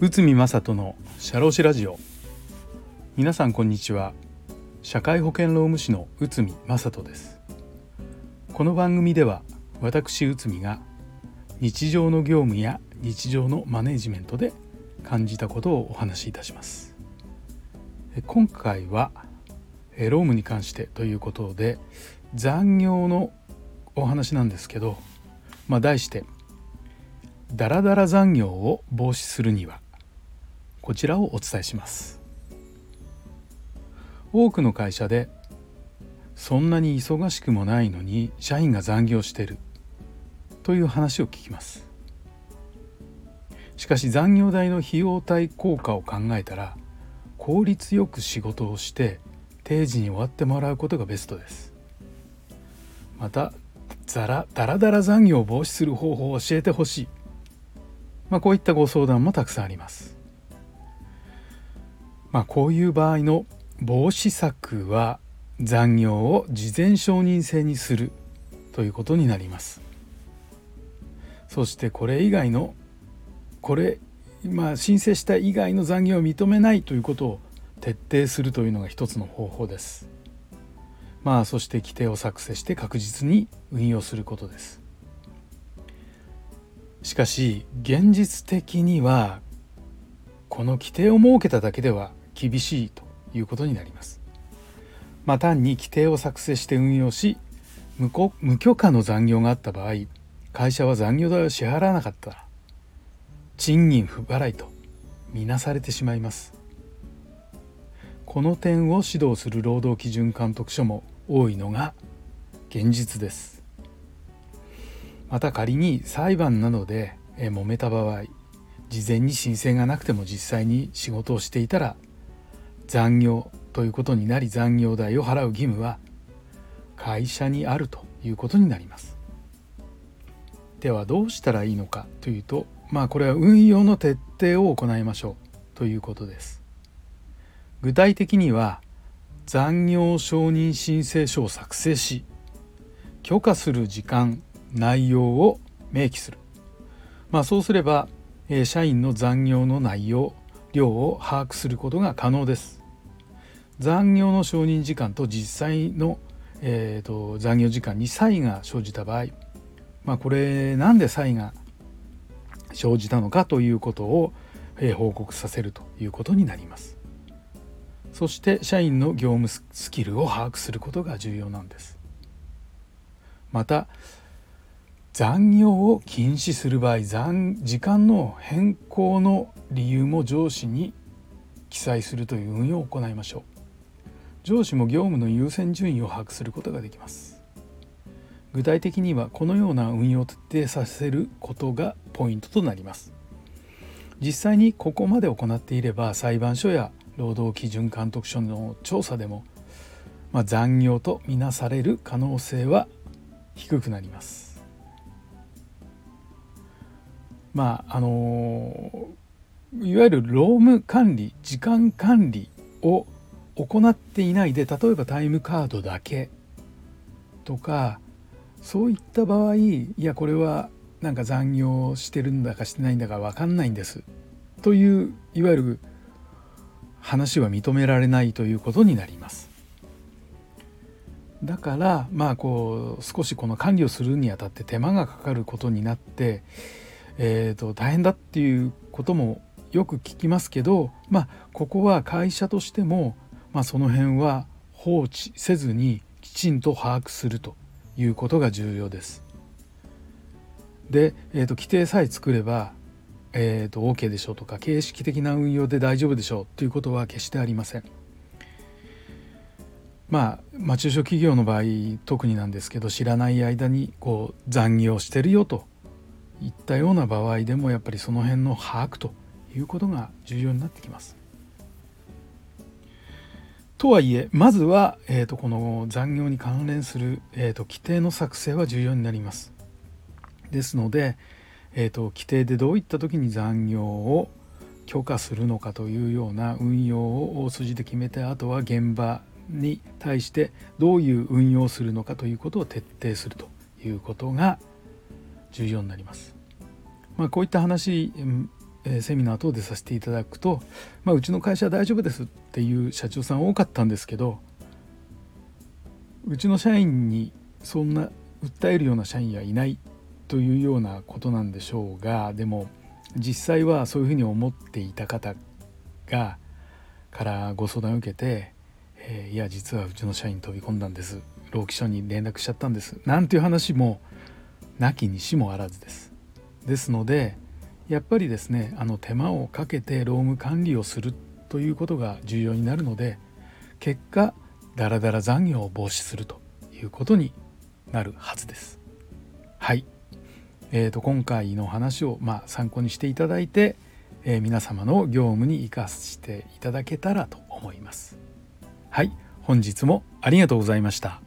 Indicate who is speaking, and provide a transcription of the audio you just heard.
Speaker 1: 内海正人の社労士ラジオ。皆さんこんにちは。社会保険労務士の内海正人です。この番組では私内海が日常の業務や日常のマネジメントで感じたことをお話しいたします。今回は労務に関してということで残業のお話なんですけど、まあ、題して「ダラダラ残業を防止するには」こちらをお伝えします。多くの会社でそんなに忙しくもないのに社員が残業してるという話を聞きます。しかし残業代の費用対効果を考えたら効率よく仕事をして定時に終わってもらうことがベストです。またザラダラダラ残業を防止する方法を教えてほしい、まあ、こういったご相談もたくさんあります。まあこういう場合の防止策は残業を事前承認制にするということになります。そしてこれ以外のこれまあ申請した以外の残業を認めないということを徹底するというのが一つの方法です。まあそして規定を作成して確実に運用することです。しかし現実的にはこの規定を設けただけでは厳しいということになります。まあ、単に規定を作成して運用し無許可の残業があった場合会社は残業代を支払わなかったら賃金不払いとみなされてしまいます。この点を指導する労働基準監督署も多いのが現実です。また仮に裁判などで揉めた場合事前に申請がなくても実際に仕事をしていたら残業ということになり残業代を払う義務は会社にあるということになります。ではどうしたらいいのかというとまあこれは運用の徹底を行いましょうということです。具体的には残業承認申請書を作成し許可する時間内容を明記する。まあそうすれば社員の残業の内容量を把握することが可能です。残業の承認時間と実際の、えーと、残業時間に差異が生じた場合まあこれなんで差異が生じたのかということを報告させるということになります。そして社員の業務スキルを把握することが重要なんです。また残業を禁止する場合残時間の変更の理由も上司に記載するという運用を行いましょう。上司も業務の優先順位を把握することができます。具体的にはこのような運用を徹底させることがポイントとなります。実際にここまで行っていれば裁判所や労働基準監督署の調査でも、まあ、残業とみなされる可能性は低くなります。まああのいわゆる労務管理時間管理を行っていないで例えばタイムカードだけとかそういった場合いやこれはなんか残業してるんだかしてないんだか分かんないんですといういわゆる話は認められないということになります。だからまあこう少しこの管理をするにあたって手間がかかることになって、えー、と大変だっていうこともよく聞きますけどまあここは会社としても、まあ、その辺は放置せずにきちんと把握するということが重要です。で、えーと、規定さえ作れば、えーと、OK でしょうとか形式的な運用で大丈夫でしょうということは決してありません。まあ、まあ、中小企業の場合特になんですけど知らない間にこう残業してるよといったような場合でもやっぱりその辺の把握ということが重要になってきます。とはいえまずは、えーと、この残業に関連する、えーと、規定の作成は重要になります。ですので、えーと、規定でどういった時に残業を許可するのかというような運用を大筋で決めてあとは現場に対してどういう運用をするのかということを徹底するということが重要になります。まあ、こういった話、えセミナー等でさせていただくと、まあ、うちの会社は大丈夫ですっていう社長さん多かったんですけどうちの社員にそんな訴えるような社員はいないというようなことなんでしょうがでも実際はそういうふうに思っていた方がからご相談を受けて、えー、いや実はうちの社員飛び込んだんです労基署に連絡しちゃったんですなんていう話もなきにしもあらずです。ですのでやっぱりですねあの手間をかけて労務管理をするということが重要になるので結果ダラダラ残業を防止するということになるはずです。はい、えーと、今回の話を、まあ、参考にしていただいて、えー、皆様の業務に生かしていただけたらと思います。はい、本日もありがとうございました。